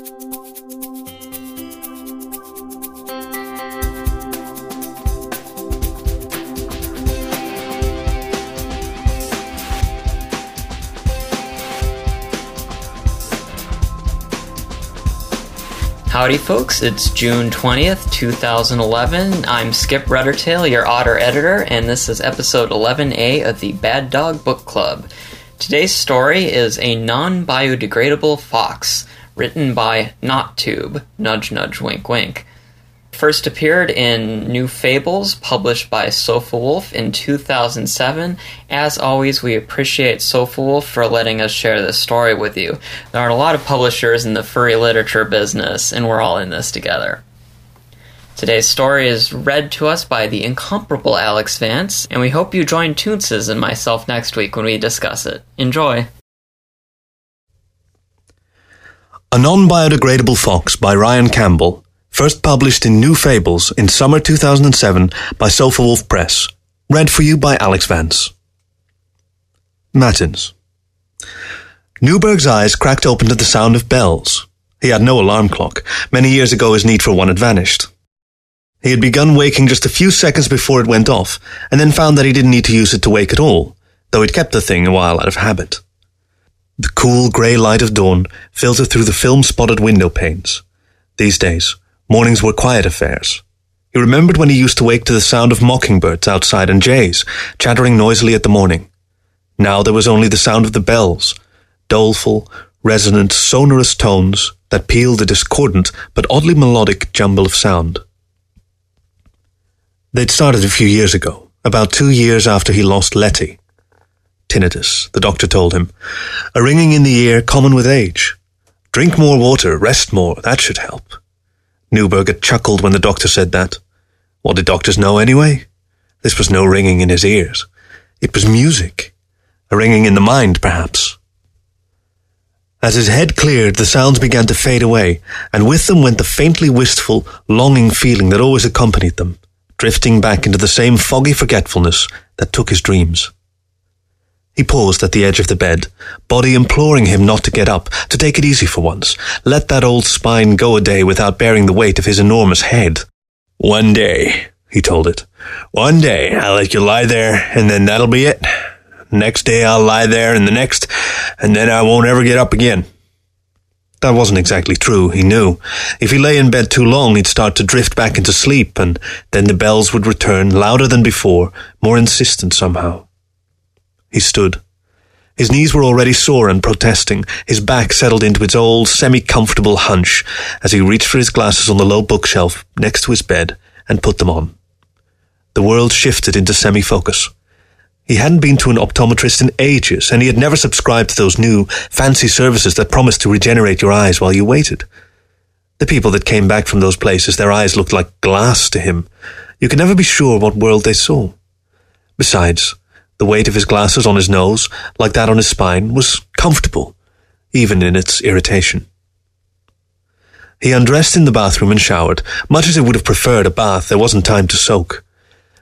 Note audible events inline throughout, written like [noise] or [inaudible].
Howdy, folks. It's June 20th, 2011. I'm Skip Ruddertail, your otter editor, and this is episode 11A of the Bad Dog Book Club. Today's story is A Non Biodegradable Fox, written by NotTube, nudge nudge wink wink first appeared in New Fables, published by Sofawolf in 2007. As always, we appreciate Sofawolf for letting us share this story with you. There aren't a lot of publishers in the furry literature business, and we're all in this together. Today's story is read to us by the incomparable Alex Vance, and we hope you join Toonces and myself next week when we discuss it. Enjoy! A Non Biodegradable Fox by Ryan Campbell First published in New Fables in summer 2007 by Sofawolf Press. Read for you by Alex Vance. Matins. Newberg's eyes cracked open to the sound of bells. He had no alarm clock. Many years ago his need for one had vanished. He had begun waking just a few seconds before it went off, and then found that he didn't need to use it to wake at all, though he'd kept the thing a while out of habit. The cool grey light of dawn filtered through the film-spotted window panes. These days, Mornings were quiet affairs. He remembered when he used to wake to the sound of mockingbirds outside and jays chattering noisily at the morning. Now there was only the sound of the bells, doleful, resonant, sonorous tones that pealed a discordant but oddly melodic jumble of sound. They'd started a few years ago, about two years after he lost Letty. Tinnitus, the doctor told him. A ringing in the ear common with age. Drink more water, rest more, that should help. Newberg had chuckled when the doctor said that. What did doctors know anyway? This was no ringing in his ears. It was music. A ringing in the mind, perhaps. As his head cleared, the sounds began to fade away, and with them went the faintly wistful, longing feeling that always accompanied them, drifting back into the same foggy forgetfulness that took his dreams. He paused at the edge of the bed, body imploring him not to get up, to take it easy for once. Let that old spine go a day without bearing the weight of his enormous head. One day, he told it. One day I'll let you lie there, and then that'll be it. Next day I'll lie there, and the next, and then I won't ever get up again. That wasn't exactly true, he knew. If he lay in bed too long, he'd start to drift back into sleep, and then the bells would return, louder than before, more insistent somehow. He stood. His knees were already sore and protesting. His back settled into its old, semi-comfortable hunch as he reached for his glasses on the low bookshelf next to his bed and put them on. The world shifted into semi-focus. He hadn't been to an optometrist in ages, and he had never subscribed to those new, fancy services that promised to regenerate your eyes while you waited. The people that came back from those places, their eyes looked like glass to him. You could never be sure what world they saw. Besides, the weight of his glasses on his nose, like that on his spine, was comfortable, even in its irritation. He undressed in the bathroom and showered. Much as he would have preferred a bath, there wasn't time to soak.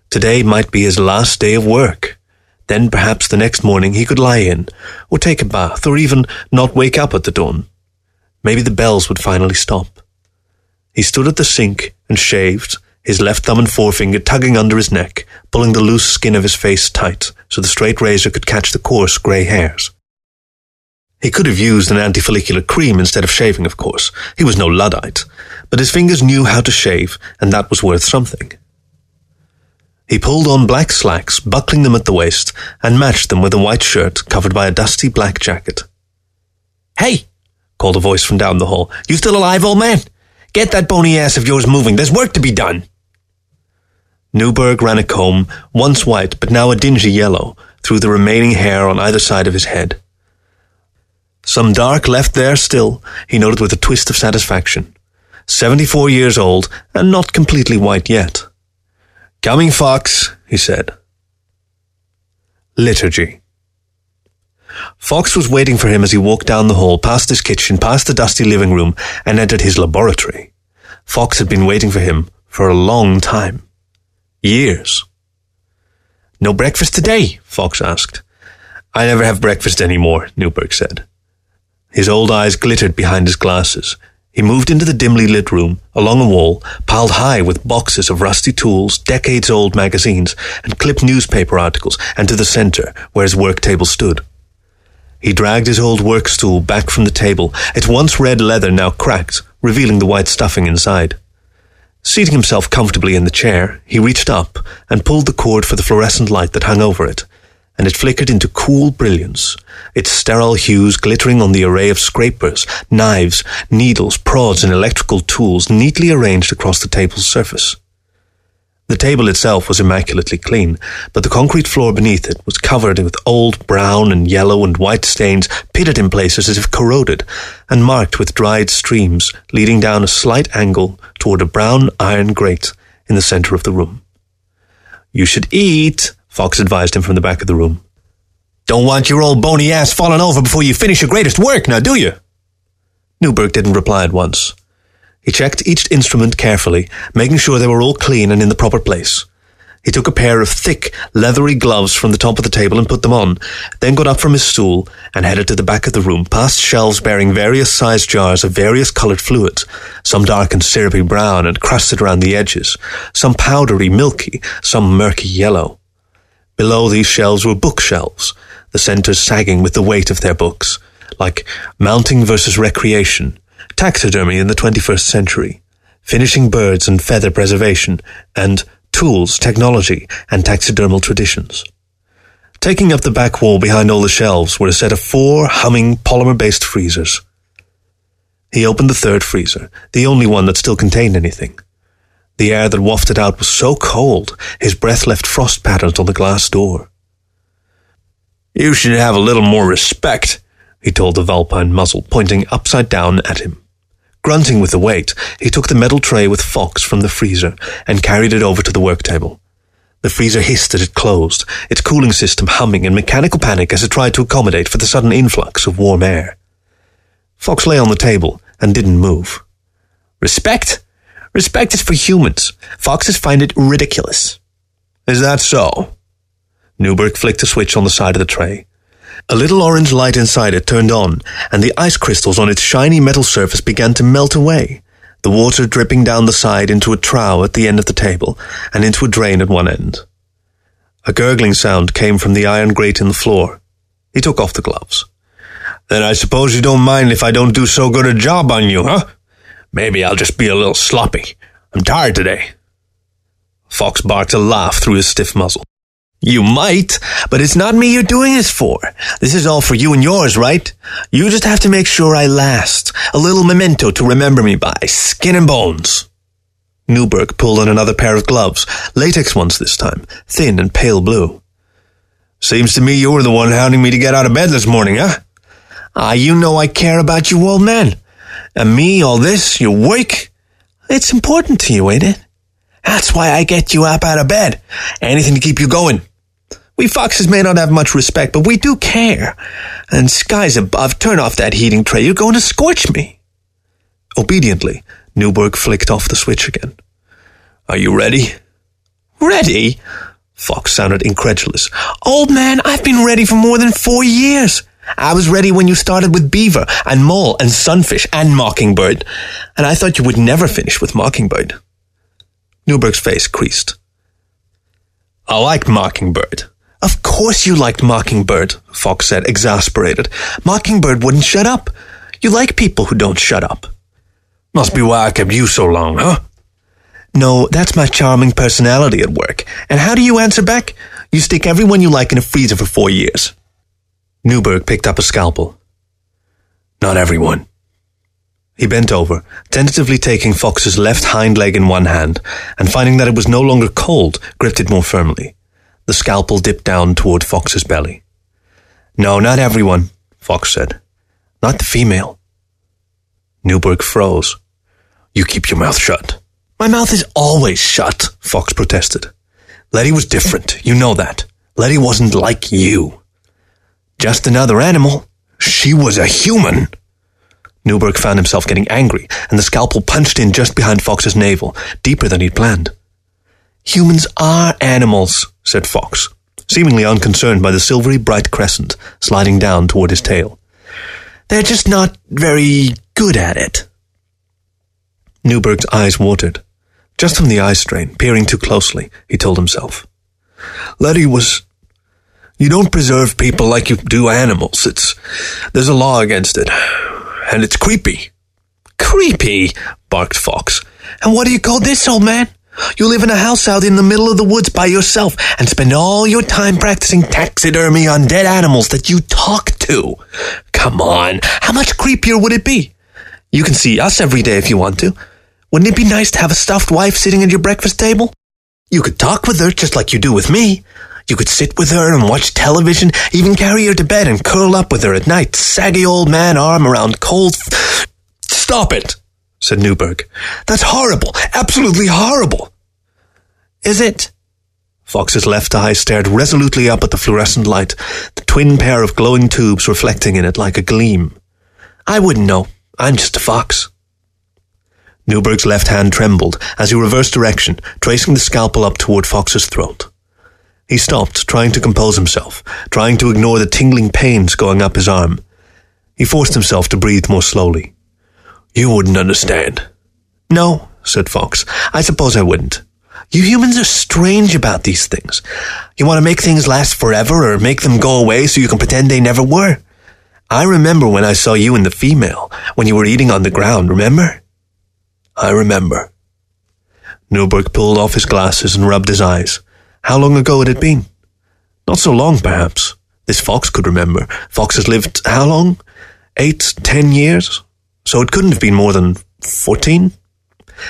Today might be his last day of work. Then perhaps the next morning he could lie in, or take a bath, or even not wake up at the dawn. Maybe the bells would finally stop. He stood at the sink and shaved, his left thumb and forefinger tugging under his neck, pulling the loose skin of his face tight so the straight razor could catch the coarse grey hairs. He could have used an antifollicular cream instead of shaving, of course. He was no Luddite. But his fingers knew how to shave, and that was worth something. He pulled on black slacks, buckling them at the waist, and matched them with a white shirt covered by a dusty black jacket. Hey! called a voice from down the hall. You still alive, old man? Get that bony ass of yours moving. There's work to be done. Newberg ran a comb, once white but now a dingy yellow, through the remaining hair on either side of his head. Some dark left there still, he noted with a twist of satisfaction. Seventy-four years old, and not completely white yet. Coming, Fox, he said. Liturgy. Fox was waiting for him as he walked down the hall, past his kitchen, past the dusty living room, and entered his laboratory. Fox had been waiting for him for a long time. Years. No breakfast today? Fox asked. I never have breakfast any more, Newberg said. His old eyes glittered behind his glasses. He moved into the dimly lit room, along a wall, piled high with boxes of rusty tools, decades old magazines, and clipped newspaper articles, and to the center, where his work table stood. He dragged his old work stool back from the table, its once red leather now cracked, revealing the white stuffing inside. Seating himself comfortably in the chair, he reached up and pulled the cord for the fluorescent light that hung over it, and it flickered into cool brilliance, its sterile hues glittering on the array of scrapers, knives, needles, prods, and electrical tools neatly arranged across the table's surface. The table itself was immaculately clean, but the concrete floor beneath it was covered with old brown and yellow and white stains, pitted in places as if corroded, and marked with dried streams leading down a slight angle toward a brown iron grate in the center of the room. You should eat, Fox advised him from the back of the room. Don't want your old bony ass falling over before you finish your greatest work, now do you? Newberg didn't reply at once. He checked each instrument carefully, making sure they were all clean and in the proper place. He took a pair of thick, leathery gloves from the top of the table and put them on, then got up from his stool and headed to the back of the room, past shelves bearing various sized jars of various coloured fluids, some dark and syrupy brown and crusted around the edges, some powdery milky, some murky yellow. Below these shelves were bookshelves, the centres sagging with the weight of their books, like Mounting versus Recreation, Taxidermy in the 21st Century, Finishing Birds and Feather Preservation, and Tools, Technology, and Taxidermal Traditions. Taking up the back wall behind all the shelves were a set of four humming polymer-based freezers. He opened the third freezer, the only one that still contained anything. The air that wafted out was so cold, his breath left frost patterns on the glass door. You should have a little more respect, he told the vulpine muzzle, pointing upside down at him. Grunting with the weight, he took the metal tray with Fox from the freezer and carried it over to the work table. The freezer hissed as it closed, its cooling system humming in mechanical panic as it tried to accommodate for the sudden influx of warm air. Fox lay on the table and didn't move. Respect? Respect is for humans. Foxes find it ridiculous. Is that so? Newberg flicked a switch on the side of the tray. A little orange light inside it turned on, and the ice crystals on its shiny metal surface began to melt away, the water dripping down the side into a trough at the end of the table, and into a drain at one end. A gurgling sound came from the iron grate in the floor. He took off the gloves. Then I suppose you don't mind if I don't do so good a job on you, huh? Maybe I'll just be a little sloppy. I'm tired today. Fox barked a laugh through his stiff muzzle. You might, but it's not me you're doing this for. This is all for you and yours, right? You just have to make sure I last. A little memento to remember me by, skin and bones. Newberg pulled on another pair of gloves, latex ones this time, thin and pale blue. Seems to me you were the one hounding me to get out of bed this morning, huh? Ah, you know I care about you old man. And me, all this, your work. It's important to you, ain't it? That's why I get you up out of bed. Anything to keep you going. We foxes may not have much respect, but we do care. And skies above, turn off that heating tray. You're going to scorch me. Obediently, Newberg flicked off the switch again. Are you ready? Ready? Fox sounded incredulous. Old man, I've been ready for more than four years. I was ready when you started with beaver and mole and sunfish and mockingbird. And I thought you would never finish with mockingbird. Newberg's face creased. I liked Mockingbird. Of course you liked Mockingbird, Fox said, exasperated. Mockingbird wouldn't shut up. You like people who don't shut up. Must be why I kept you so long, huh? No, that's my charming personality at work. And how do you answer back? You stick everyone you like in a freezer for four years. Newberg picked up a scalpel. Not everyone. He bent over, tentatively taking Fox's left hind leg in one hand, and finding that it was no longer cold, gripped it more firmly. The scalpel dipped down toward Fox's belly. No, not everyone, Fox said. Not the female. Newberg froze. You keep your mouth shut. My mouth is always shut, Fox protested. Letty was different. You know that. Letty wasn't like you. Just another animal. She was a human. Newberg found himself getting angry, and the scalpel punched in just behind Fox's navel, deeper than he'd planned. Humans are animals, said Fox, seemingly unconcerned by the silvery bright crescent sliding down toward his tail. They're just not very good at it. Newberg's eyes watered. Just from the eye strain, peering too closely, he told himself. Letty was. You don't preserve people like you do animals. It's. There's a law against it. And it's creepy. Creepy, barked Fox. And what do you call this, old man? You live in a house out in the middle of the woods by yourself and spend all your time practicing taxidermy on dead animals that you talk to. Come on, how much creepier would it be? You can see us every day if you want to. Wouldn't it be nice to have a stuffed wife sitting at your breakfast table? You could talk with her just like you do with me. You could sit with her and watch television, even carry her to bed and curl up with her at night, saggy old man arm around cold. F- Stop it, said Newberg. That's horrible, absolutely horrible. Is it? Fox's left eye stared resolutely up at the fluorescent light, the twin pair of glowing tubes reflecting in it like a gleam. I wouldn't know. I'm just a fox. Newberg's left hand trembled as he reversed direction, tracing the scalpel up toward Fox's throat. He stopped, trying to compose himself, trying to ignore the tingling pains going up his arm. He forced himself to breathe more slowly. You wouldn't understand. No, said Fox. I suppose I wouldn't. You humans are strange about these things. You want to make things last forever or make them go away so you can pretend they never were. I remember when I saw you and the female, when you were eating on the ground, remember? I remember. Newberg pulled off his glasses and rubbed his eyes. How long ago had it been? Not so long, perhaps. This fox could remember. Fox has lived how long? Eight, ten years? So it couldn't have been more than fourteen?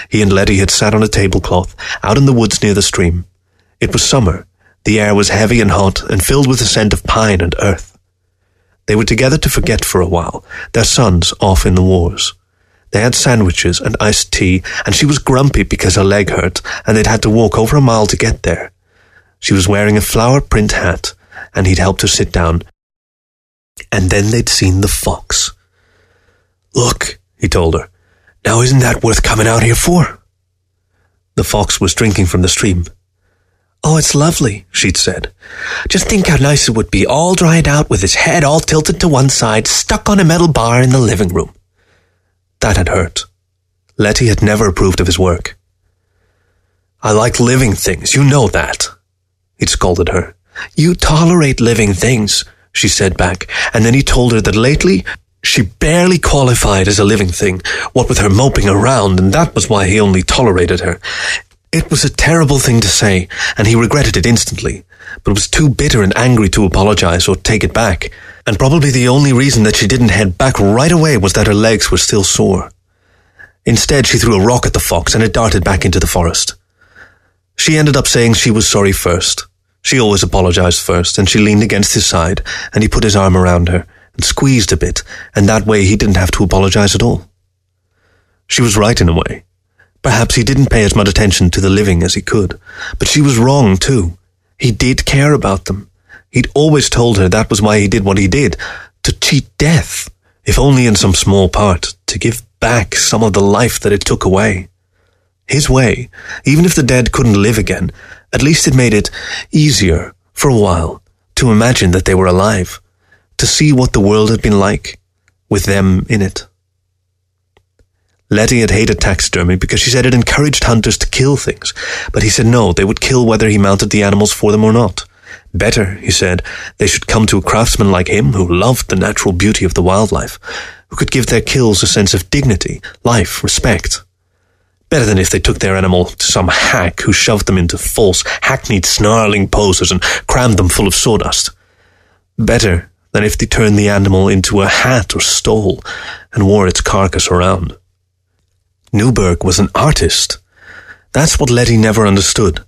He and Letty had sat on a tablecloth out in the woods near the stream. It was summer. The air was heavy and hot and filled with the scent of pine and earth. They were together to forget for a while, their sons off in the wars. They had sandwiches and iced tea, and she was grumpy because her leg hurt, and they'd had to walk over a mile to get there. She was wearing a flower print hat, and he'd helped her sit down. And then they'd seen the fox. Look, he told her. Now isn't that worth coming out here for? The fox was drinking from the stream. Oh, it's lovely, she'd said. Just think how nice it would be, all dried out with his head all tilted to one side, stuck on a metal bar in the living room. That had hurt. Letty had never approved of his work. I like living things, you know that. He'd scolded her. You tolerate living things, she said back, and then he told her that lately she barely qualified as a living thing, what with her moping around, and that was why he only tolerated her. It was a terrible thing to say, and he regretted it instantly, but was too bitter and angry to apologize or take it back. And probably the only reason that she didn't head back right away was that her legs were still sore. Instead, she threw a rock at the fox and it darted back into the forest. She ended up saying she was sorry first. She always apologized first, and she leaned against his side, and he put his arm around her and squeezed a bit, and that way he didn't have to apologize at all. She was right in a way. Perhaps he didn't pay as much attention to the living as he could, but she was wrong too. He did care about them. He'd always told her that was why he did what he did, to cheat death, if only in some small part, to give back some of the life that it took away. His way, even if the dead couldn't live again, at least it made it easier, for a while, to imagine that they were alive, to see what the world had been like, with them in it. Letty had hated taxidermy because she said it encouraged hunters to kill things, but he said no, they would kill whether he mounted the animals for them or not. Better, he said, they should come to a craftsman like him who loved the natural beauty of the wildlife, who could give their kills a sense of dignity, life, respect. Better than if they took their animal to some hack who shoved them into false, hackneyed, snarling poses and crammed them full of sawdust. Better than if they turned the animal into a hat or stole and wore its carcass around. Newberg was an artist. That's what Letty never understood.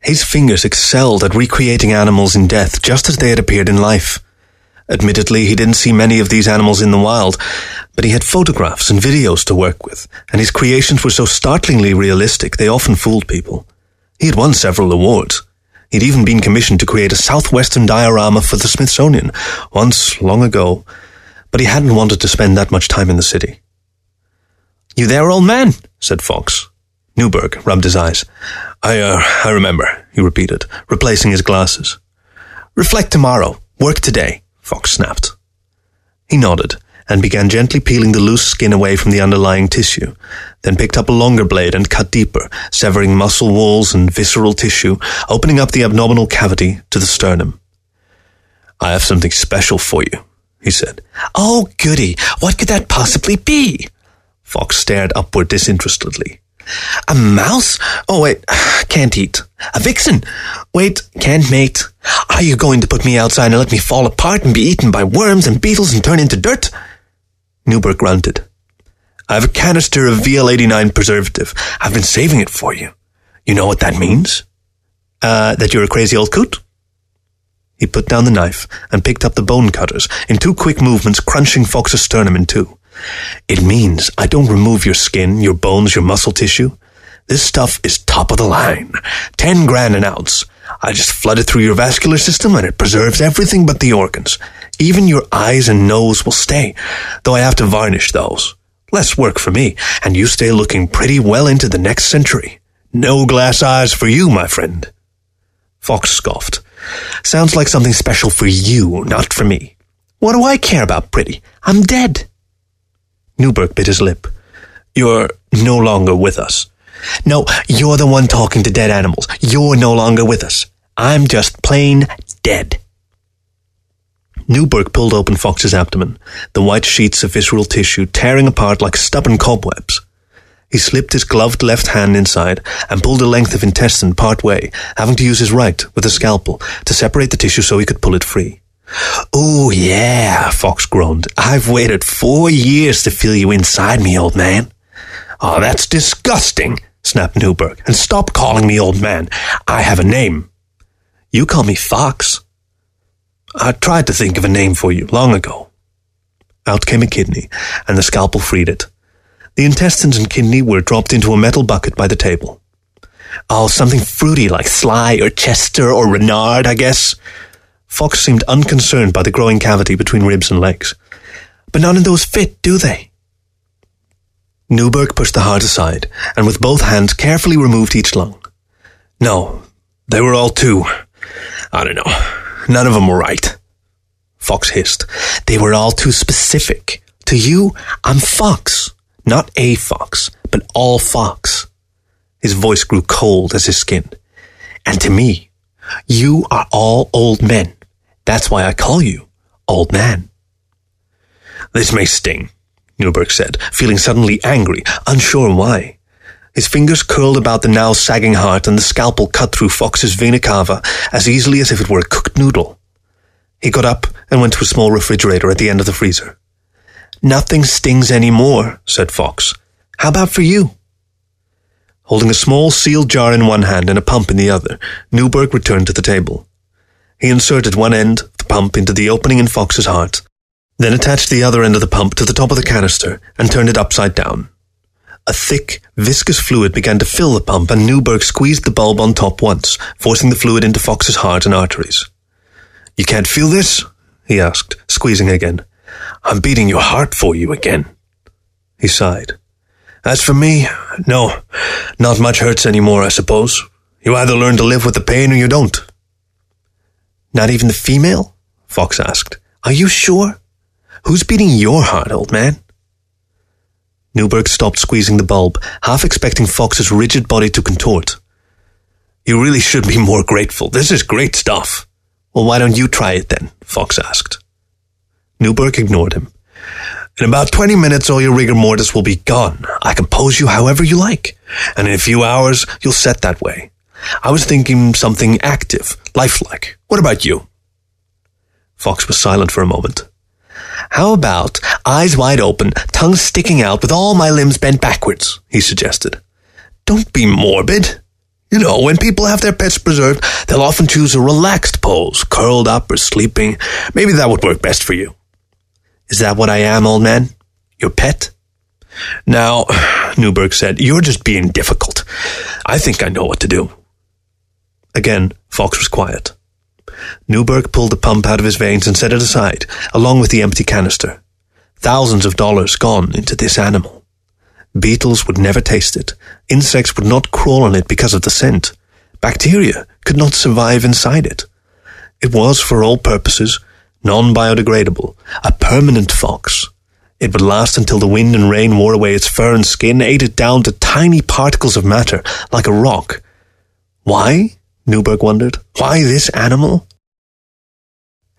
His fingers excelled at recreating animals in death just as they had appeared in life. Admittedly, he didn't see many of these animals in the wild, but he had photographs and videos to work with, and his creations were so startlingly realistic they often fooled people. He had won several awards. He'd even been commissioned to create a southwestern diorama for the Smithsonian, once long ago, but he hadn't wanted to spend that much time in the city. You there, old man? said Fox. Newberg rubbed his eyes. I, uh, I remember, he repeated, replacing his glasses. Reflect tomorrow. Work today, Fox snapped. He nodded, and began gently peeling the loose skin away from the underlying tissue, then picked up a longer blade and cut deeper, severing muscle walls and visceral tissue, opening up the abdominal cavity to the sternum. I have something special for you, he said. Oh, goody. What could that possibly be? Fox stared upward disinterestedly. A mouse? Oh, wait, [sighs] can't eat. A vixen? Wait, can't mate. Are you going to put me outside and let me fall apart and be eaten by worms and beetles and turn into dirt? Newberg grunted. I have a canister of VL89 preservative. I've been saving it for you. You know what that means? Uh, that you're a crazy old coot? He put down the knife and picked up the bone cutters in two quick movements, crunching Fox's sternum in two. It means I don't remove your skin, your bones, your muscle tissue. This stuff is top of the line. Ten grand an ounce. I just flood it through your vascular system and it preserves everything but the organs. Even your eyes and nose will stay, though I have to varnish those. Less work for me, and you stay looking pretty well into the next century. No glass eyes for you, my friend. Fox scoffed. Sounds like something special for you, not for me. What do I care about pretty? I'm dead. Newberg bit his lip. You're no longer with us. No, you're the one talking to dead animals. You're no longer with us. I'm just plain dead. Newberg pulled open Fox's abdomen, the white sheets of visceral tissue tearing apart like stubborn cobwebs. He slipped his gloved left hand inside and pulled a length of intestine part way, having to use his right, with a scalpel, to separate the tissue so he could pull it free. Oh, yeah, Fox groaned. I've waited four years to feel you inside me, old man. Oh, that's disgusting, snapped Newberg. And stop calling me old man. I have a name. You call me Fox. I tried to think of a name for you long ago. Out came a kidney, and the scalpel freed it. The intestines and kidney were dropped into a metal bucket by the table. Oh, something fruity like Sly or Chester or Renard, I guess. Fox seemed unconcerned by the growing cavity between ribs and legs. But none of those fit, do they? Newberg pushed the heart aside, and with both hands carefully removed each lung. No, they were all too. I don't know. None of them were right. Fox hissed. They were all too specific. To you, I'm Fox. Not a fox, but all fox. His voice grew cold as his skin. And to me, you are all old men. That's why I call you old man. This may sting, Newberg said, feeling suddenly angry, unsure why. His fingers curled about the now sagging heart and the scalpel cut through Fox's vena cava as easily as if it were a cooked noodle. He got up and went to a small refrigerator at the end of the freezer. Nothing stings any more, said Fox. How about for you? Holding a small sealed jar in one hand and a pump in the other, Newberg returned to the table. He inserted one end of the pump into the opening in Fox's heart, then attached the other end of the pump to the top of the canister and turned it upside down. A thick, viscous fluid began to fill the pump, and Newberg squeezed the bulb on top once, forcing the fluid into Fox's heart and arteries. You can't feel this? he asked, squeezing again. I'm beating your heart for you again. He sighed. As for me, no, not much hurts anymore, I suppose. You either learn to live with the pain or you don't. Not even the female? Fox asked. Are you sure? Who's beating your heart, old man? Newberg stopped squeezing the bulb, half expecting Fox's rigid body to contort. You really should be more grateful. This is great stuff. Well, why don't you try it then? Fox asked. Newberg ignored him. In about 20 minutes, all your rigor mortis will be gone. I can pose you however you like. And in a few hours, you'll set that way. I was thinking something active, lifelike. What about you? Fox was silent for a moment. How about eyes wide open, tongue sticking out with all my limbs bent backwards, he suggested. Don't be morbid. You know, when people have their pets preserved, they'll often choose a relaxed pose, curled up or sleeping. Maybe that would work best for you. Is that what I am, old man? Your pet? Now, [sighs] Newberg said, you're just being difficult. I think I know what to do. Again, Fox was quiet. Newberg pulled the pump out of his veins and set it aside, along with the empty canister. Thousands of dollars gone into this animal. Beetles would never taste it. Insects would not crawl on it because of the scent. Bacteria could not survive inside it. It was, for all purposes, non-biodegradable, a permanent fox, It would last until the wind and rain wore away its fur and skin, ate it down to tiny particles of matter, like a rock. Why? Newberg wondered. Why this animal?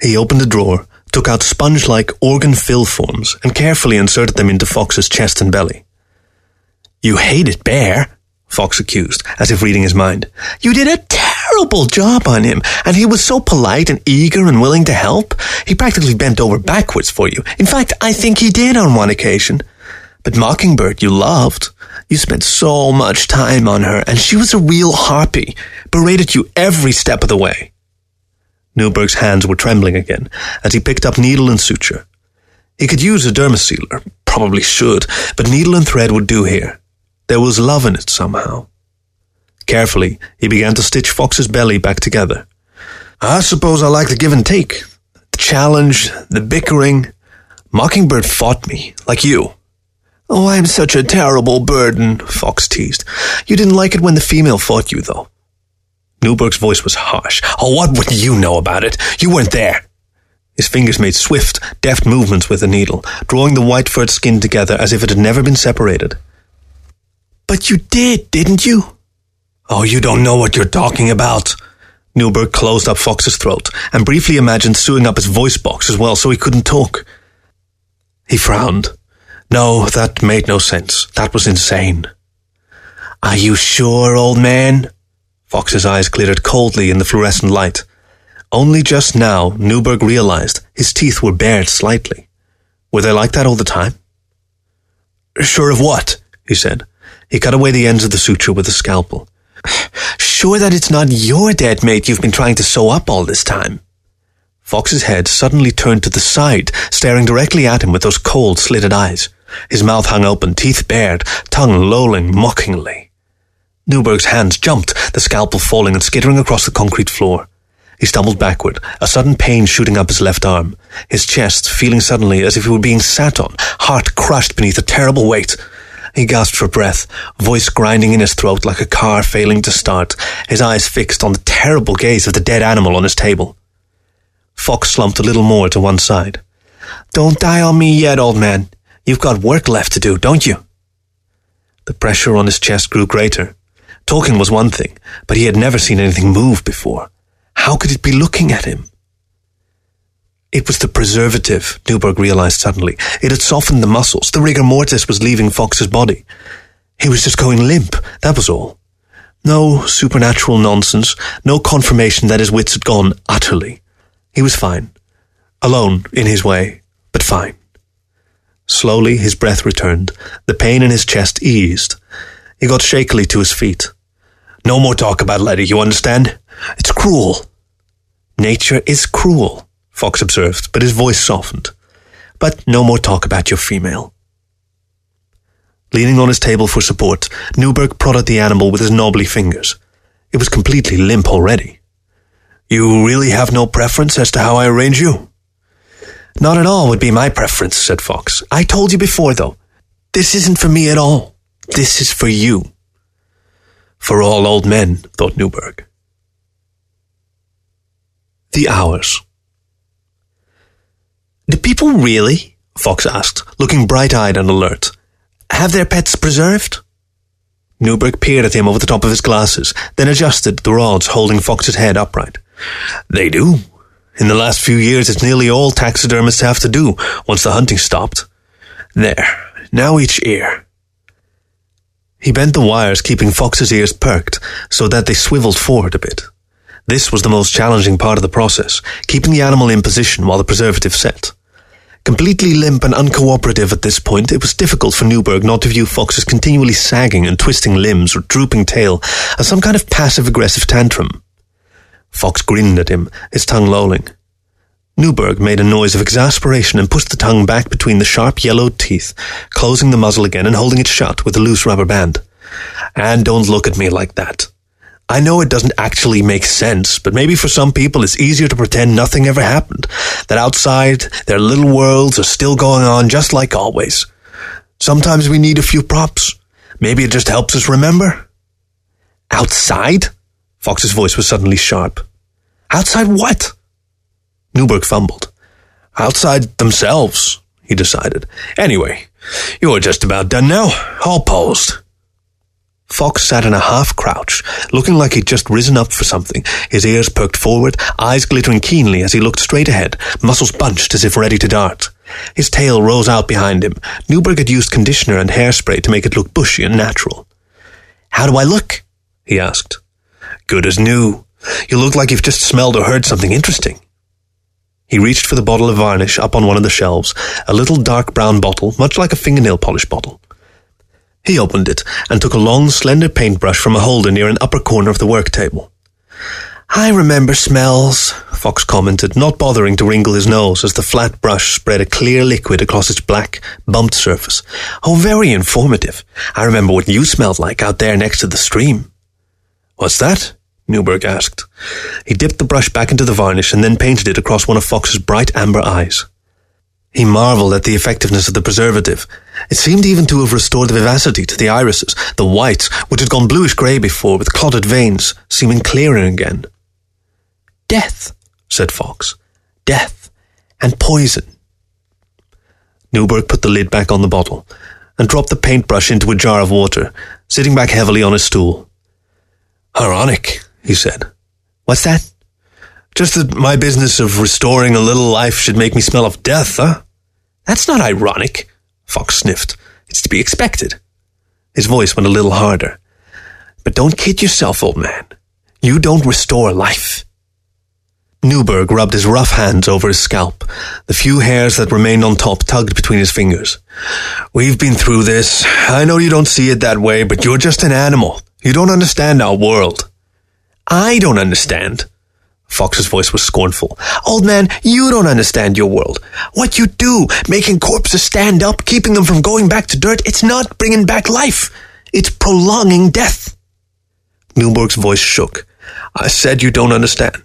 He opened a drawer, took out sponge-like organ fill forms, and carefully inserted them into Fox's chest and belly. You hate it, Bear, Fox accused, as if reading his mind. You did a terrible job on him, and he was so polite and eager and willing to help. He practically bent over backwards for you. In fact, I think he did on one occasion. But Mockingbird you loved. You spent so much time on her, and she was a real harpy, berated you every step of the way. Newberg's hands were trembling again as he picked up needle and suture. He could use a dermasealer, probably should, but needle and thread would do here. There was love in it somehow. Carefully, he began to stitch Fox's belly back together. I suppose I like the give and take. The challenge, the bickering. Mockingbird fought me, like you. Oh, I'm such a terrible burden, Fox teased. You didn't like it when the female fought you, though. Newberg's voice was harsh. Oh, what would you know about it? You weren't there. His fingers made swift, deft movements with the needle, drawing the white furred skin together as if it had never been separated. But you did, didn't you? Oh, you don't know what you're talking about. Newberg closed up Fox's throat and briefly imagined sewing up his voice box as well so he couldn't talk. He frowned. No, that made no sense. That was insane. Are you sure, old man? Fox's eyes glittered coldly in the fluorescent light. Only just now, Newberg realized his teeth were bared slightly. Were they like that all the time? Sure of what? he said. He cut away the ends of the suture with a scalpel. Sure that it's not your dead mate you've been trying to sew up all this time. Fox's head suddenly turned to the side, staring directly at him with those cold, slitted eyes. His mouth hung open, teeth bared, tongue lolling mockingly. Newberg's hands jumped, the scalpel falling and skittering across the concrete floor. He stumbled backward, a sudden pain shooting up his left arm, his chest feeling suddenly as if he were being sat on, heart crushed beneath a terrible weight. He gasped for breath, voice grinding in his throat like a car failing to start, his eyes fixed on the terrible gaze of the dead animal on his table. Fox slumped a little more to one side. Don't die on me yet, old man. You've got work left to do, don't you? The pressure on his chest grew greater. Talking was one thing, but he had never seen anything move before. How could it be looking at him? It was the preservative, Newberg realized suddenly. It had softened the muscles. The rigor mortis was leaving Fox's body. He was just going limp, that was all. No supernatural nonsense, no confirmation that his wits had gone utterly. He was fine. Alone, in his way, but fine. Slowly his breath returned. The pain in his chest eased. He got shakily to his feet. No more talk about Letty, you understand? It's cruel. Nature is cruel. Fox observed, but his voice softened. But no more talk about your female. Leaning on his table for support, Newberg prodded the animal with his knobbly fingers. It was completely limp already. You really have no preference as to how I arrange you? Not at all would be my preference, said Fox. I told you before, though. This isn't for me at all. This is for you. For all old men, thought Newberg. The hours. Do people really, Fox asked, looking bright-eyed and alert, have their pets preserved? Newberg peered at him over the top of his glasses, then adjusted the rods holding Fox's head upright. They do. In the last few years, it's nearly all taxidermists have to do once the hunting stopped. There, now each ear. He bent the wires, keeping Fox's ears perked so that they swiveled forward a bit. This was the most challenging part of the process, keeping the animal in position while the preservative set. Completely limp and uncooperative at this point, it was difficult for Newberg not to view Fox's continually sagging and twisting limbs or drooping tail as some kind of passive-aggressive tantrum. Fox grinned at him, his tongue lolling. Newberg made a noise of exasperation and pushed the tongue back between the sharp yellowed teeth, closing the muzzle again and holding it shut with a loose rubber band. And don't look at me like that. I know it doesn't actually make sense, but maybe for some people it's easier to pretend nothing ever happened, that outside their little worlds are still going on just like always. Sometimes we need a few props. Maybe it just helps us remember. Outside? Fox's voice was suddenly sharp. Outside what? Newberg fumbled. Outside themselves. he decided. Anyway, you're just about done now. All posed. Fox sat in a half crouch, looking like he'd just risen up for something, his ears perked forward, eyes glittering keenly as he looked straight ahead, muscles bunched as if ready to dart. His tail rose out behind him. Newberg had used conditioner and hairspray to make it look bushy and natural. How do I look? he asked. Good as new. You look like you've just smelled or heard something interesting. He reached for the bottle of varnish up on one of the shelves, a little dark brown bottle, much like a fingernail polish bottle. He opened it and took a long, slender paintbrush from a holder near an upper corner of the work table. I remember smells, Fox commented, not bothering to wrinkle his nose as the flat brush spread a clear liquid across its black, bumped surface. Oh, very informative. I remember what you smelled like out there next to the stream. What's that? Newberg asked. He dipped the brush back into the varnish and then painted it across one of Fox's bright amber eyes. He marveled at the effectiveness of the preservative. It seemed even to have restored the vivacity to the irises, the whites, which had gone bluish grey before, with clotted veins, seeming clearer again. Death, said Fox. Death and poison. Newberg put the lid back on the bottle and dropped the paintbrush into a jar of water, sitting back heavily on his stool. Ironic, he said. What's that? Just that my business of restoring a little life should make me smell of death, huh? That's not ironic, Fox sniffed. It's to be expected. His voice went a little harder. But don't kid yourself, old man. You don't restore life. Newberg rubbed his rough hands over his scalp. The few hairs that remained on top tugged between his fingers. We've been through this. I know you don't see it that way, but you're just an animal. You don't understand our world. I don't understand. Fox's voice was scornful. Old man, you don't understand your world. What you do, making corpses stand up, keeping them from going back to dirt, it's not bringing back life. It's prolonging death. Newberg's voice shook. I said you don't understand.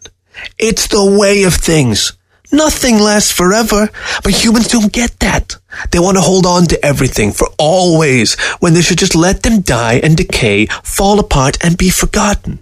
It's the way of things. Nothing lasts forever, but humans don't get that. They want to hold on to everything for always when they should just let them die and decay, fall apart, and be forgotten.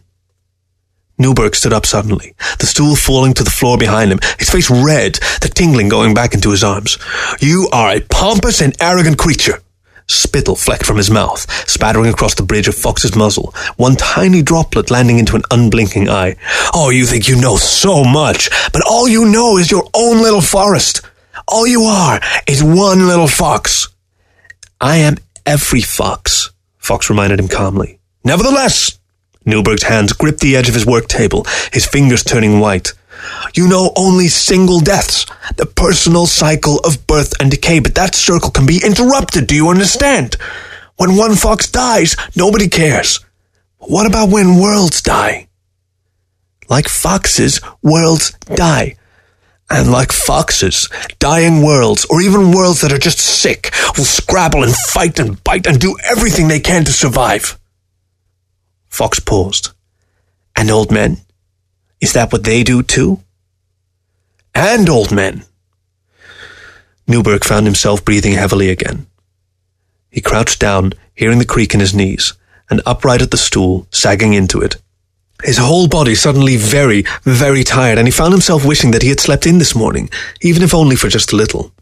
Newberg stood up suddenly, the stool falling to the floor behind him, his face red, the tingling going back into his arms. You are a pompous and arrogant creature. Spittle flecked from his mouth, spattering across the bridge of Fox's muzzle, one tiny droplet landing into an unblinking eye. Oh, you think you know so much, but all you know is your own little forest. All you are is one little fox. I am every fox, Fox reminded him calmly. Nevertheless, Newberg's hands gripped the edge of his work table, his fingers turning white. You know only single deaths, the personal cycle of birth and decay, but that circle can be interrupted, do you understand? When one fox dies, nobody cares. What about when worlds die? Like foxes, worlds die. And like foxes, dying worlds, or even worlds that are just sick, will scrabble and fight and bite and do everything they can to survive. Fox paused. And old men? Is that what they do too? And old men. Newberg found himself breathing heavily again. He crouched down, hearing the creak in his knees, and upright at the stool, sagging into it. His whole body suddenly very, very tired, and he found himself wishing that he had slept in this morning, even if only for just a little.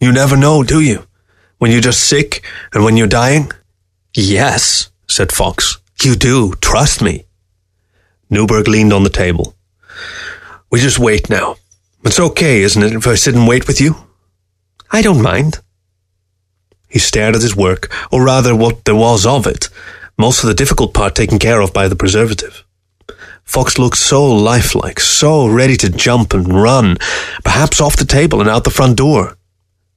You never know, do you? When you're just sick and when you're dying? Yes, said Fox. You do, trust me. Newberg leaned on the table. We just wait now. It's okay, isn't it, if I sit and wait with you? I don't mind. He stared at his work, or rather what there was of it, most of the difficult part taken care of by the preservative. Fox looked so lifelike, so ready to jump and run, perhaps off the table and out the front door.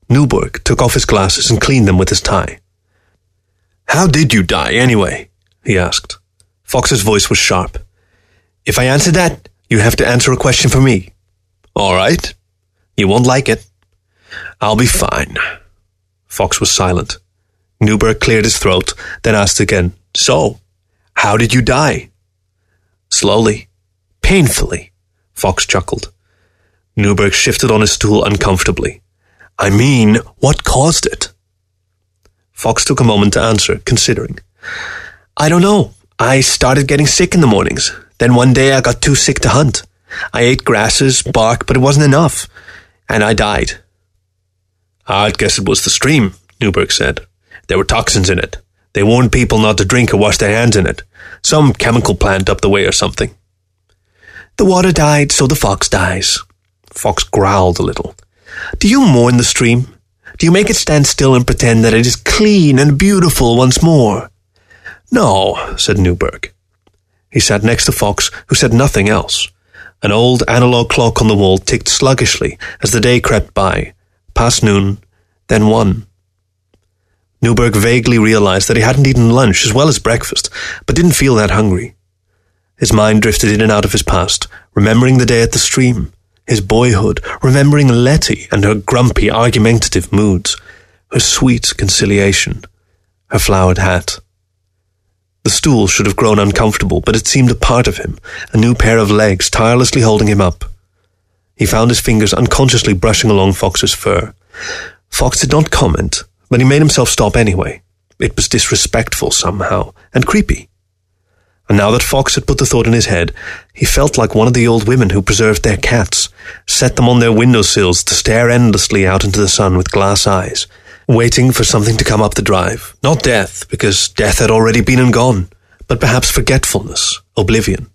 Newberg took off his glasses and cleaned them with his tie. How did you die, anyway? he asked. Fox's voice was sharp. If I answer that, you have to answer a question for me. All right. You won't like it. I'll be fine. Fox was silent. Newberg cleared his throat, then asked again, So, how did you die? Slowly. Painfully. Fox chuckled. Newberg shifted on his stool uncomfortably. I mean, what caused it? Fox took a moment to answer, considering. I don't know. I started getting sick in the mornings. Then one day I got too sick to hunt. I ate grasses, bark, but it wasn't enough. And I died. Ah, I'd guess it was the stream, Newberg said. There were toxins in it. They warned people not to drink or wash their hands in it. Some chemical plant up the way or something. The water died, so the fox dies. Fox growled a little. Do you mourn the stream? Do you make it stand still and pretend that it is clean and beautiful once more? No, said Newberg. He sat next to Fox, who said nothing else. An old analog clock on the wall ticked sluggishly as the day crept by, past noon, then one. Newberg vaguely realized that he hadn't eaten lunch as well as breakfast, but didn't feel that hungry. His mind drifted in and out of his past, remembering the day at the stream, his boyhood, remembering Letty and her grumpy, argumentative moods, her sweet conciliation, her flowered hat. The stool should have grown uncomfortable, but it seemed a part of him, a new pair of legs tirelessly holding him up. He found his fingers unconsciously brushing along Fox's fur. Fox did not comment, but he made himself stop anyway. It was disrespectful somehow, and creepy. And now that Fox had put the thought in his head, he felt like one of the old women who preserved their cats, set them on their window sills to stare endlessly out into the sun with glass eyes, waiting for something to come up the drive. Not death, because death had already been and gone, but perhaps forgetfulness, oblivion.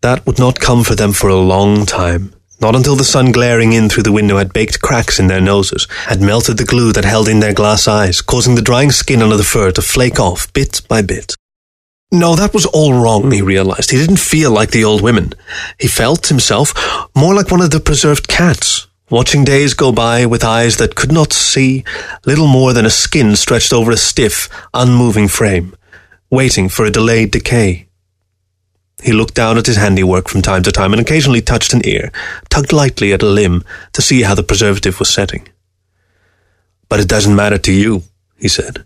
That would not come for them for a long time, not until the sun glaring in through the window had baked cracks in their noses, had melted the glue that held in their glass eyes, causing the drying skin under the fur to flake off bit by bit. No, that was all wrong, he realized. He didn't feel like the old women. He felt himself more like one of the preserved cats, watching days go by with eyes that could not see little more than a skin stretched over a stiff, unmoving frame, waiting for a delayed decay. He looked down at his handiwork from time to time and occasionally touched an ear, tugged lightly at a limb to see how the preservative was setting. But it doesn't matter to you, he said,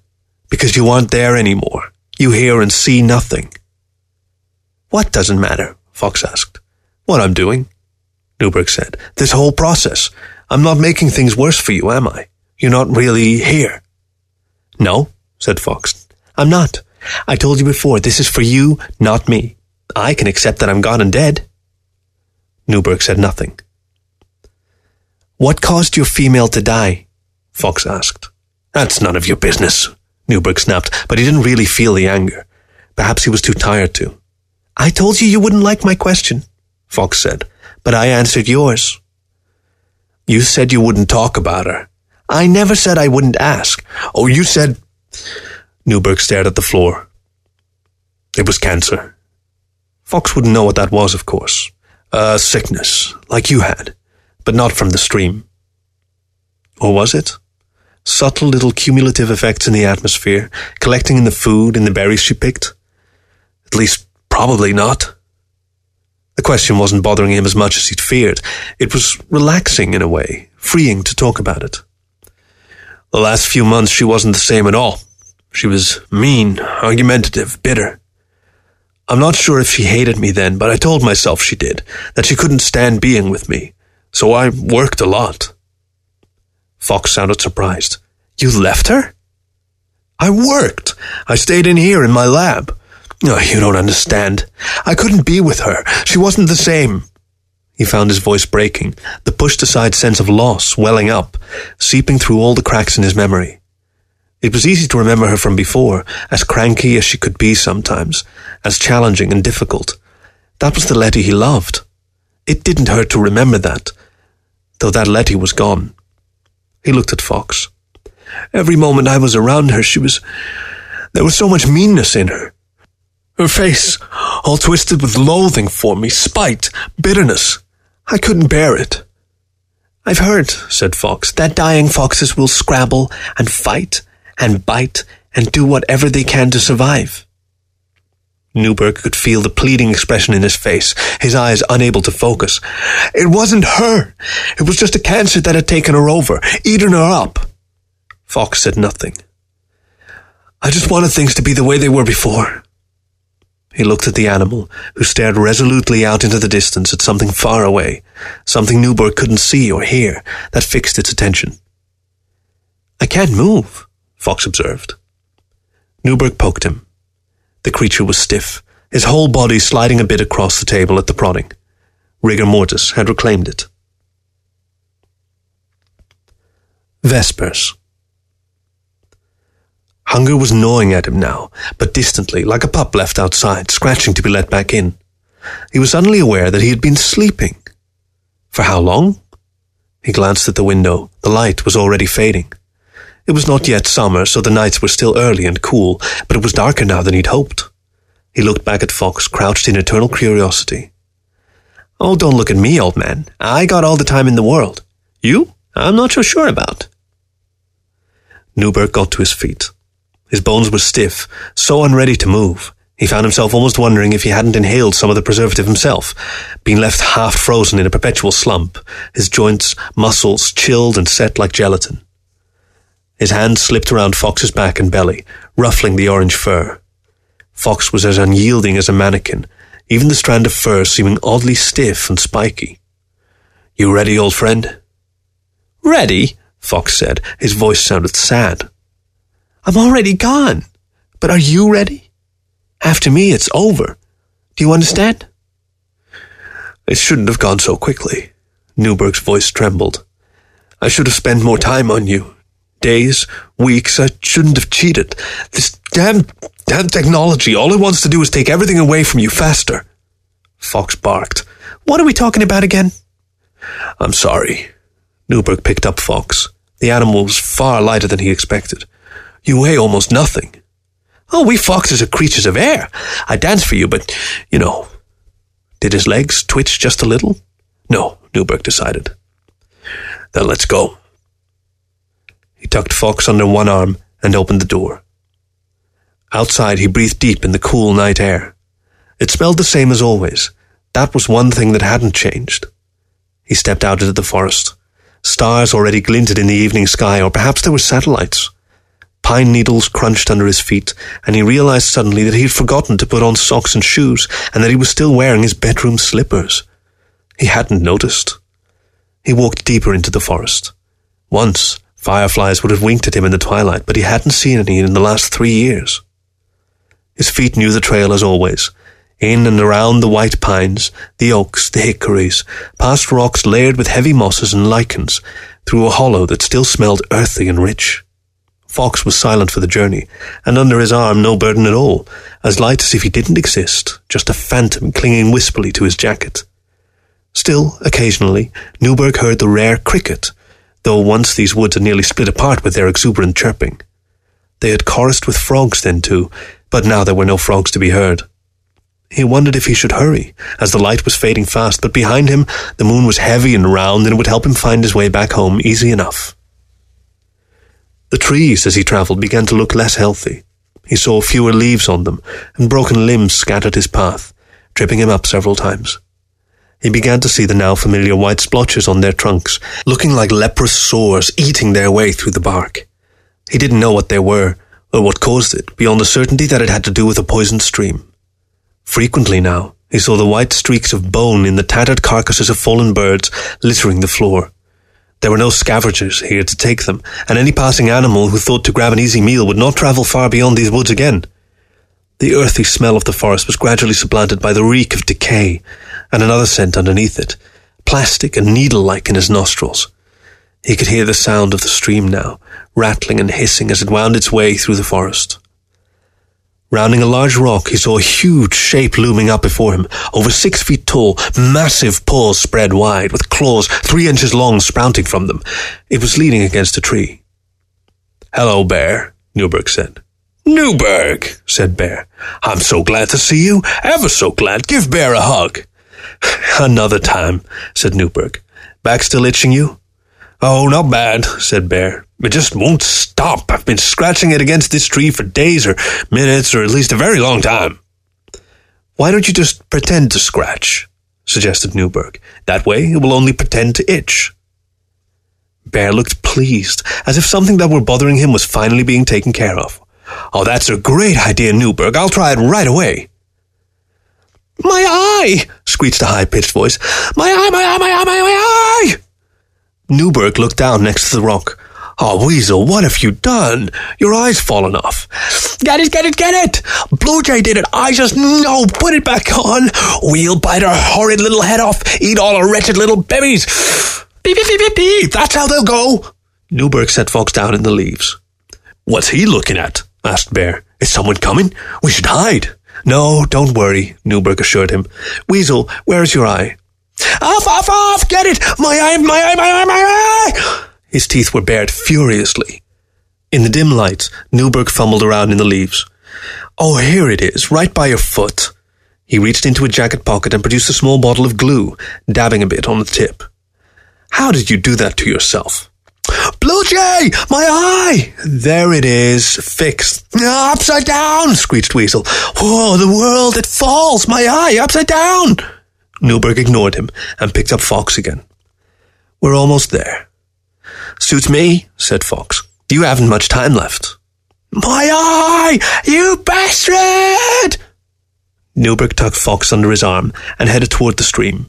because you aren't there anymore. You hear and see nothing. What doesn't matter? Fox asked. What I'm doing, Newberg said. This whole process. I'm not making things worse for you, am I? You're not really here. No, said Fox. I'm not. I told you before, this is for you, not me. I can accept that I'm gone and dead. Newberg said nothing. What caused your female to die? Fox asked. That's none of your business, Newberg snapped, but he didn't really feel the anger. Perhaps he was too tired to. I told you you wouldn't like my question, Fox said, but I answered yours. You said you wouldn't talk about her. I never said I wouldn't ask. Oh, you said. Newberg stared at the floor. It was cancer. Fox wouldn't know what that was, of course. A sickness, like you had, but not from the stream. Or was it? subtle little cumulative effects in the atmosphere, collecting in the food, in the berries she picked? At least, probably not. The question wasn't bothering him as much as he'd feared. It was relaxing in a way, freeing to talk about it. The last few months she wasn't the same at all. She was mean, argumentative, bitter. I'm not sure if she hated me then, but I told myself she did, that she couldn't stand being with me. So I worked a lot. Fox sounded surprised. You left her? I worked. I stayed in here in my lab. Oh, you don't understand. I couldn't be with her. She wasn't the same. He found his voice breaking, the pushed aside sense of loss welling up, seeping through all the cracks in his memory. It was easy to remember her from before, as cranky as she could be sometimes, as challenging and difficult. That was the Letty he loved. It didn't hurt to remember that, though that Letty was gone. He looked at Fox. Every moment I was around her, she was. There was so much meanness in her. Her face, all twisted with loathing for me, spite, bitterness. I couldn't bear it. I've heard, said Fox, that dying foxes will scrabble and fight and bite and do whatever they can to survive. Newberg could feel the pleading expression in his face, his eyes unable to focus. It wasn't her. It was just a cancer that had taken her over, eaten her up. Fox said nothing. I just wanted things to be the way they were before. He looked at the animal, who stared resolutely out into the distance at something far away, something Newberg couldn't see or hear, that fixed its attention. I can't move, Fox observed. Newberg poked him. The creature was stiff, his whole body sliding a bit across the table at the prodding. Rigor mortis had reclaimed it. Vespers. Hunger was gnawing at him now, but distantly, like a pup left outside, scratching to be let back in. He was suddenly aware that he had been sleeping. For how long? He glanced at the window. The light was already fading. It was not yet summer, so the nights were still early and cool, but it was darker now than he'd hoped. He looked back at Fox, crouched in eternal curiosity. Oh, don't look at me, old man. I got all the time in the world. You? I'm not so sure about. Newberg got to his feet. His bones were stiff, so unready to move. He found himself almost wondering if he hadn't inhaled some of the preservative himself, been left half frozen in a perpetual slump, his joints, muscles chilled and set like gelatin. His hand slipped around Fox's back and belly, ruffling the orange fur. Fox was as unyielding as a mannequin, even the strand of fur seeming oddly stiff and spiky. You ready, old friend? Ready? Fox said. His voice sounded sad. I'm already gone. But are you ready? After me, it's over. Do you understand? It shouldn't have gone so quickly. Newberg's voice trembled. I should have spent more time on you, days, weeks. I shouldn't have cheated. This damn, damn technology, all it wants to do is take everything away from you faster. Fox barked. What are we talking about again? I'm sorry. Newberg picked up Fox. The animal was far lighter than he expected. You weigh almost nothing. Oh, we foxes are creatures of air. I dance for you, but, you know. Did his legs twitch just a little? No, Newberg decided. Then let's go. He tucked Fox under one arm and opened the door. Outside, he breathed deep in the cool night air. It smelled the same as always. That was one thing that hadn't changed. He stepped out into the forest. Stars already glinted in the evening sky, or perhaps there were satellites. Pine needles crunched under his feet, and he realized suddenly that he had forgotten to put on socks and shoes, and that he was still wearing his bedroom slippers. He hadn't noticed. He walked deeper into the forest. Once, Fireflies would have winked at him in the twilight, but he hadn't seen any in the last three years. His feet knew the trail as always. In and around the white pines, the oaks, the hickories, past rocks layered with heavy mosses and lichens, through a hollow that still smelled earthy and rich. Fox was silent for the journey, and under his arm no burden at all, as light as if he didn't exist, just a phantom clinging wistfully to his jacket. Still, occasionally, Newberg heard the rare cricket though once these woods had nearly split apart with their exuberant chirping. They had chorused with frogs then too, but now there were no frogs to be heard. He wondered if he should hurry, as the light was fading fast, but behind him the moon was heavy and round and it would help him find his way back home easy enough. The trees, as he travelled, began to look less healthy. He saw fewer leaves on them, and broken limbs scattered his path, tripping him up several times. He began to see the now familiar white splotches on their trunks, looking like leprous sores eating their way through the bark. He didn't know what they were, or what caused it, beyond the certainty that it had to do with a poisoned stream. Frequently now, he saw the white streaks of bone in the tattered carcasses of fallen birds littering the floor. There were no scavengers here to take them, and any passing animal who thought to grab an easy meal would not travel far beyond these woods again. The earthy smell of the forest was gradually supplanted by the reek of decay, and another scent underneath it, plastic and needle-like in his nostrils. He could hear the sound of the stream now, rattling and hissing as it wound its way through the forest. Rounding a large rock, he saw a huge shape looming up before him, over six feet tall, massive paws spread wide, with claws three inches long sprouting from them. It was leaning against a tree. Hello, Bear, Newberg said. Newberg, said Bear. I'm so glad to see you, ever so glad. Give Bear a hug. [laughs] Another time, said Newberg. Back still itching you? Oh, not bad, said Bear. It just won't stop. I've been scratching it against this tree for days or minutes or at least a very long time. Why don't you just pretend to scratch? suggested Newberg. That way it will only pretend to itch. Bear looked pleased, as if something that were bothering him was finally being taken care of. Oh, that's a great idea, Newberg. I'll try it right away. My eye! screeched a high pitched voice. My eye, my eye, my eye, my eye! Newberg looked down next to the rock. Oh, Weasel, what have you done? Your eye's fallen off. Get it, get it, get it! Blue Jay did it. I just know. Put it back on. We'll bite her horrid little head off. Eat all her wretched little babies. Beep, beep, beep, beep, beep. That's how they'll go. Newberg set Fox down in the leaves. What's he looking at? asked Bear. Is someone coming? We should hide. No, don't worry, Newberg assured him. Weasel, where's your eye? Off, off, off! Get it! My eye, my eye, my eye, my eye! His teeth were bared furiously. In the dim light, Newberg fumbled around in the leaves. Oh, here it is, right by your foot. He reached into a jacket pocket and produced a small bottle of glue, dabbing a bit on the tip. How did you do that to yourself? Blue Jay! My eye! There it is, fixed. Upside down! screeched Weasel. Oh, the world, it falls! My eye, upside down! Newberg ignored him and picked up Fox again. We're almost there. Suits me, said Fox. You haven't much time left. My eye! You bastard! Newberg tucked Fox under his arm and headed toward the stream.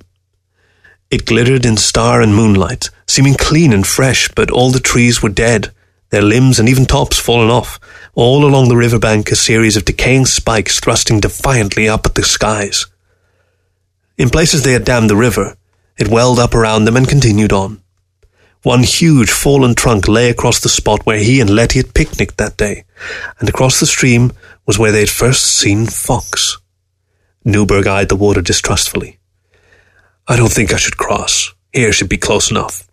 It glittered in star and moonlight, seeming clean and fresh, but all the trees were dead, their limbs and even tops fallen off. All along the river bank, a series of decaying spikes thrusting defiantly up at the skies. In places they had dammed the river, it welled up around them and continued on. One huge fallen trunk lay across the spot where he and Letty had picnicked that day, and across the stream was where they had first seen Fox. Newberg eyed the water distrustfully. I don't think I should cross. Here should be close enough.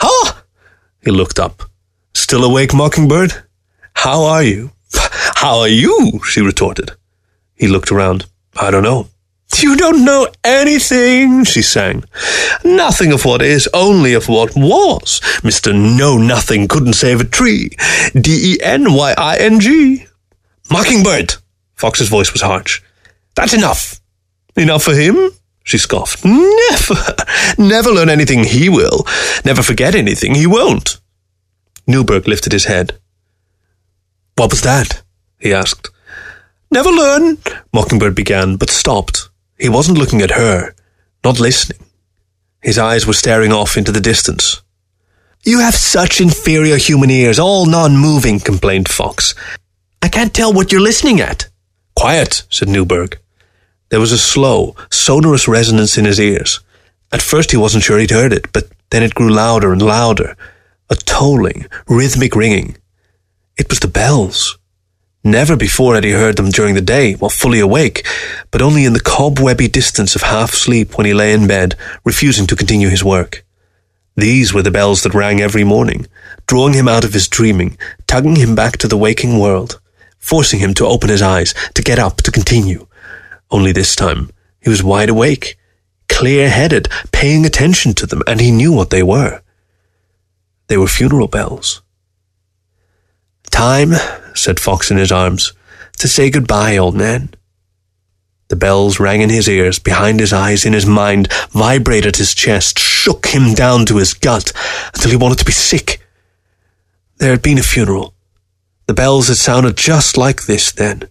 Ha! He looked up. Still awake, Mockingbird? How are you? [laughs] How are you? she retorted. He looked around. I don't know. You don't know anything, she sang. Nothing of what is, only of what was. Mr. Know Nothing couldn't save a tree. D-E-N-Y-I-N-G. Mockingbird! Fox's voice was harsh. That's enough. Enough for him? She scoffed. Never. Never learn anything he will. Never forget anything he won't. Newberg lifted his head. What was that? he asked. Never learn, Mockingbird began, but stopped. He wasn't looking at her, not listening. His eyes were staring off into the distance. You have such inferior human ears, all non-moving, complained Fox. I can't tell what you're listening at. Quiet, said Newberg. There was a slow, sonorous resonance in his ears. At first he wasn't sure he'd heard it, but then it grew louder and louder. A tolling, rhythmic ringing. It was the bells. Never before had he heard them during the day, while fully awake, but only in the cobwebby distance of half sleep when he lay in bed, refusing to continue his work. These were the bells that rang every morning, drawing him out of his dreaming, tugging him back to the waking world, forcing him to open his eyes, to get up, to continue. Only this time, he was wide awake, clear headed, paying attention to them, and he knew what they were. They were funeral bells. Time, said Fox in his arms, to say goodbye, old man. The bells rang in his ears, behind his eyes, in his mind, vibrated his chest, shook him down to his gut, until he wanted to be sick. There had been a funeral. The bells had sounded just like this then.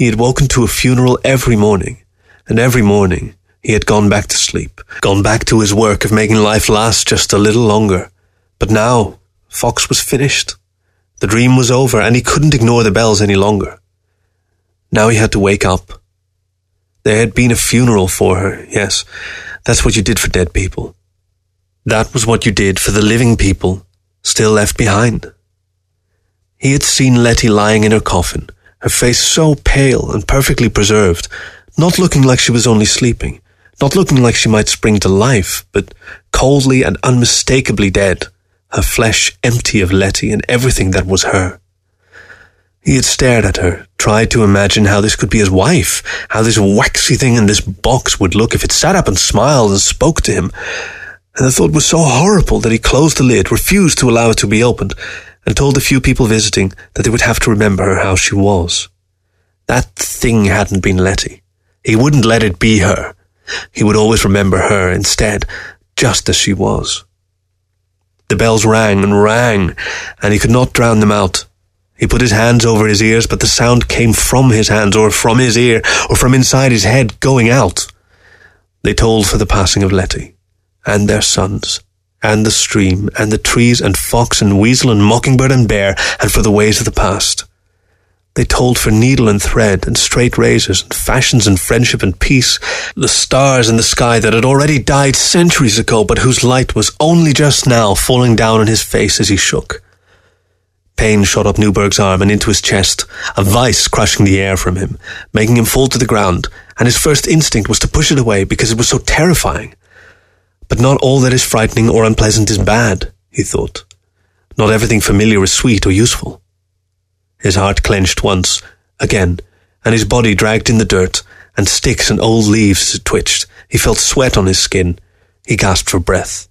He had woken to a funeral every morning, and every morning he had gone back to sleep, gone back to his work of making life last just a little longer. But now, Fox was finished. The dream was over, and he couldn't ignore the bells any longer. Now he had to wake up. There had been a funeral for her, yes. That's what you did for dead people. That was what you did for the living people still left behind. He had seen Letty lying in her coffin, her face so pale and perfectly preserved, not looking like she was only sleeping, not looking like she might spring to life, but coldly and unmistakably dead, her flesh empty of Letty and everything that was her. He had stared at her, tried to imagine how this could be his wife, how this waxy thing in this box would look if it sat up and smiled and spoke to him. And the thought was so horrible that he closed the lid, refused to allow it to be opened, and told the few people visiting that they would have to remember her how she was. That thing hadn't been Letty. He wouldn't let it be her. He would always remember her instead, just as she was. The bells rang and rang, and he could not drown them out. He put his hands over his ears, but the sound came from his hands, or from his ear, or from inside his head, going out. They tolled for the passing of Letty, and their sons, and the stream, and the trees, and fox, and weasel, and mockingbird, and bear, and for the ways of the past. They tolled for needle and thread and straight razors and fashions and friendship and peace. The stars in the sky that had already died centuries ago, but whose light was only just now falling down on his face as he shook. Pain shot up Newberg's arm and into his chest, a vice crushing the air from him, making him fall to the ground, and his first instinct was to push it away because it was so terrifying. But not all that is frightening or unpleasant is bad, he thought. Not everything familiar is sweet or useful. His heart clenched once, again, and his body dragged in the dirt, and sticks and old leaves twitched. He felt sweat on his skin. He gasped for breath.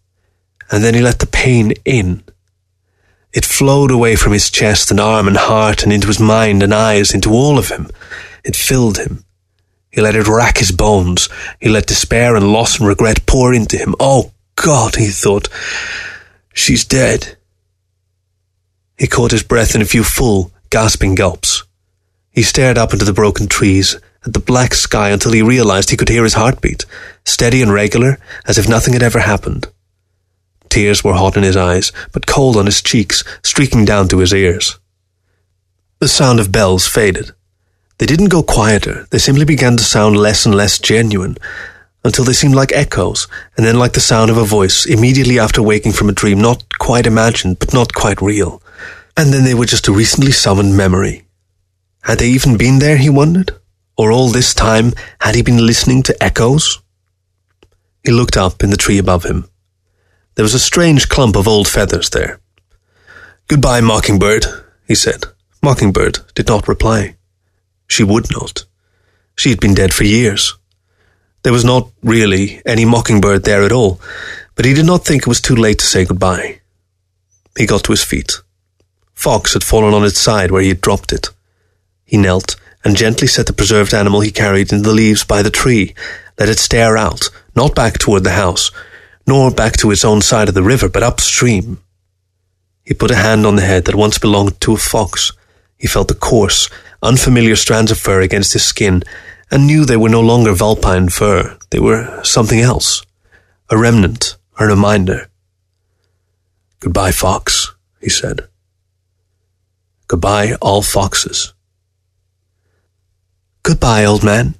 And then he let the pain in. It flowed away from his chest and arm and heart and into his mind and eyes, into all of him. It filled him. He let it rack his bones. He let despair and loss and regret pour into him. Oh God, he thought, she's dead. He caught his breath in a few full, gasping gulps. He stared up into the broken trees, at the black sky until he realized he could hear his heartbeat, steady and regular, as if nothing had ever happened. Tears were hot in his eyes, but cold on his cheeks, streaking down to his ears. The sound of bells faded. They didn't go quieter, they simply began to sound less and less genuine, until they seemed like echoes, and then like the sound of a voice immediately after waking from a dream not quite imagined, but not quite real. And then they were just a recently summoned memory. Had they even been there, he wondered? Or all this time, had he been listening to echoes? He looked up in the tree above him. There was a strange clump of old feathers there. Goodbye, Mockingbird, he said. Mockingbird did not reply. She would not. She had been dead for years. There was not really any mockingbird there at all, but he did not think it was too late to say goodbye. He got to his feet. Fox had fallen on its side where he had dropped it. He knelt and gently set the preserved animal he carried in the leaves by the tree, let it stare out, not back toward the house, nor back to its own side of the river, but upstream. He put a hand on the head that once belonged to a fox. He felt the coarse, unfamiliar strands of fur against his skin, and knew they were no longer vulpine fur. They were something else. A remnant, a reminder. Goodbye, fox, he said. Goodbye, all foxes. Goodbye, old man.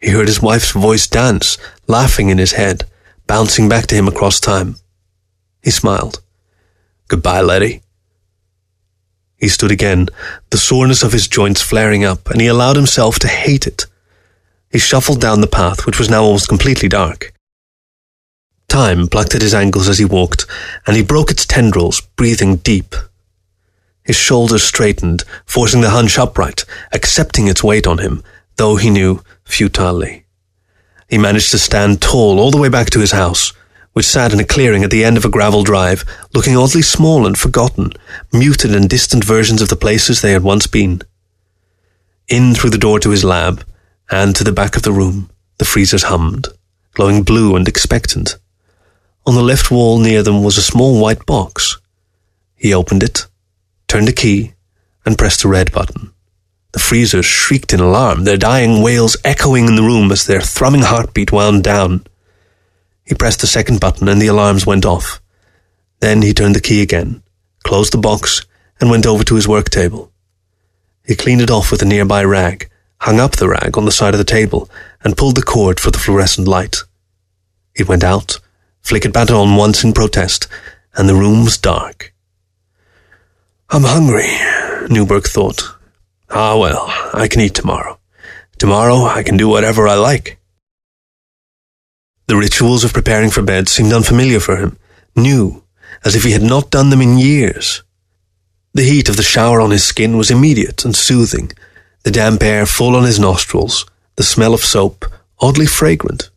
He heard his wife's voice dance, laughing in his head, bouncing back to him across time. He smiled. Goodbye, Letty. He stood again, the soreness of his joints flaring up, and he allowed himself to hate it. He shuffled down the path, which was now almost completely dark. Time plucked at his ankles as he walked, and he broke its tendrils, breathing deep. His shoulders straightened, forcing the hunch upright, accepting its weight on him, though he knew futilely. He managed to stand tall all the way back to his house, which sat in a clearing at the end of a gravel drive, looking oddly small and forgotten, muted and distant versions of the places they had once been. In through the door to his lab, and to the back of the room, the freezers hummed, glowing blue and expectant. On the left wall near them was a small white box. He opened it, turned a key, and pressed a red button. The freezers shrieked in alarm, their dying wails echoing in the room as their thrumming heartbeat wound down. He pressed the second button and the alarms went off. Then he turned the key again, closed the box, and went over to his work table. He cleaned it off with a nearby rag, hung up the rag on the side of the table, and pulled the cord for the fluorescent light. It went out, flickered back on once in protest, and the room was dark. I'm hungry, Newberg thought. Ah well, I can eat tomorrow. Tomorrow I can do whatever I like. The rituals of preparing for bed seemed unfamiliar for him, new, as if he had not done them in years. The heat of the shower on his skin was immediate and soothing, the damp air full on his nostrils, the smell of soap oddly fragrant.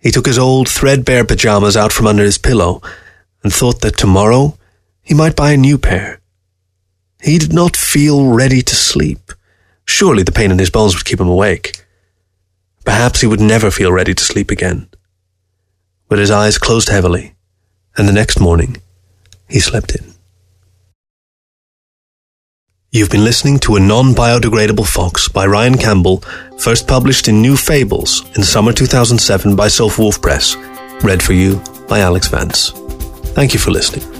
He took his old threadbare pajamas out from under his pillow and thought that tomorrow he might buy a new pair. He did not feel ready to sleep. Surely the pain in his bones would keep him awake. Perhaps he would never feel ready to sleep again but his eyes closed heavily, and the next morning he slept in. You've been listening to A Non Biodegradable Fox by Ryan Campbell, first published in New Fables in summer 2007 by Self Wolf Press, read for you by Alex Vance. Thank you for listening.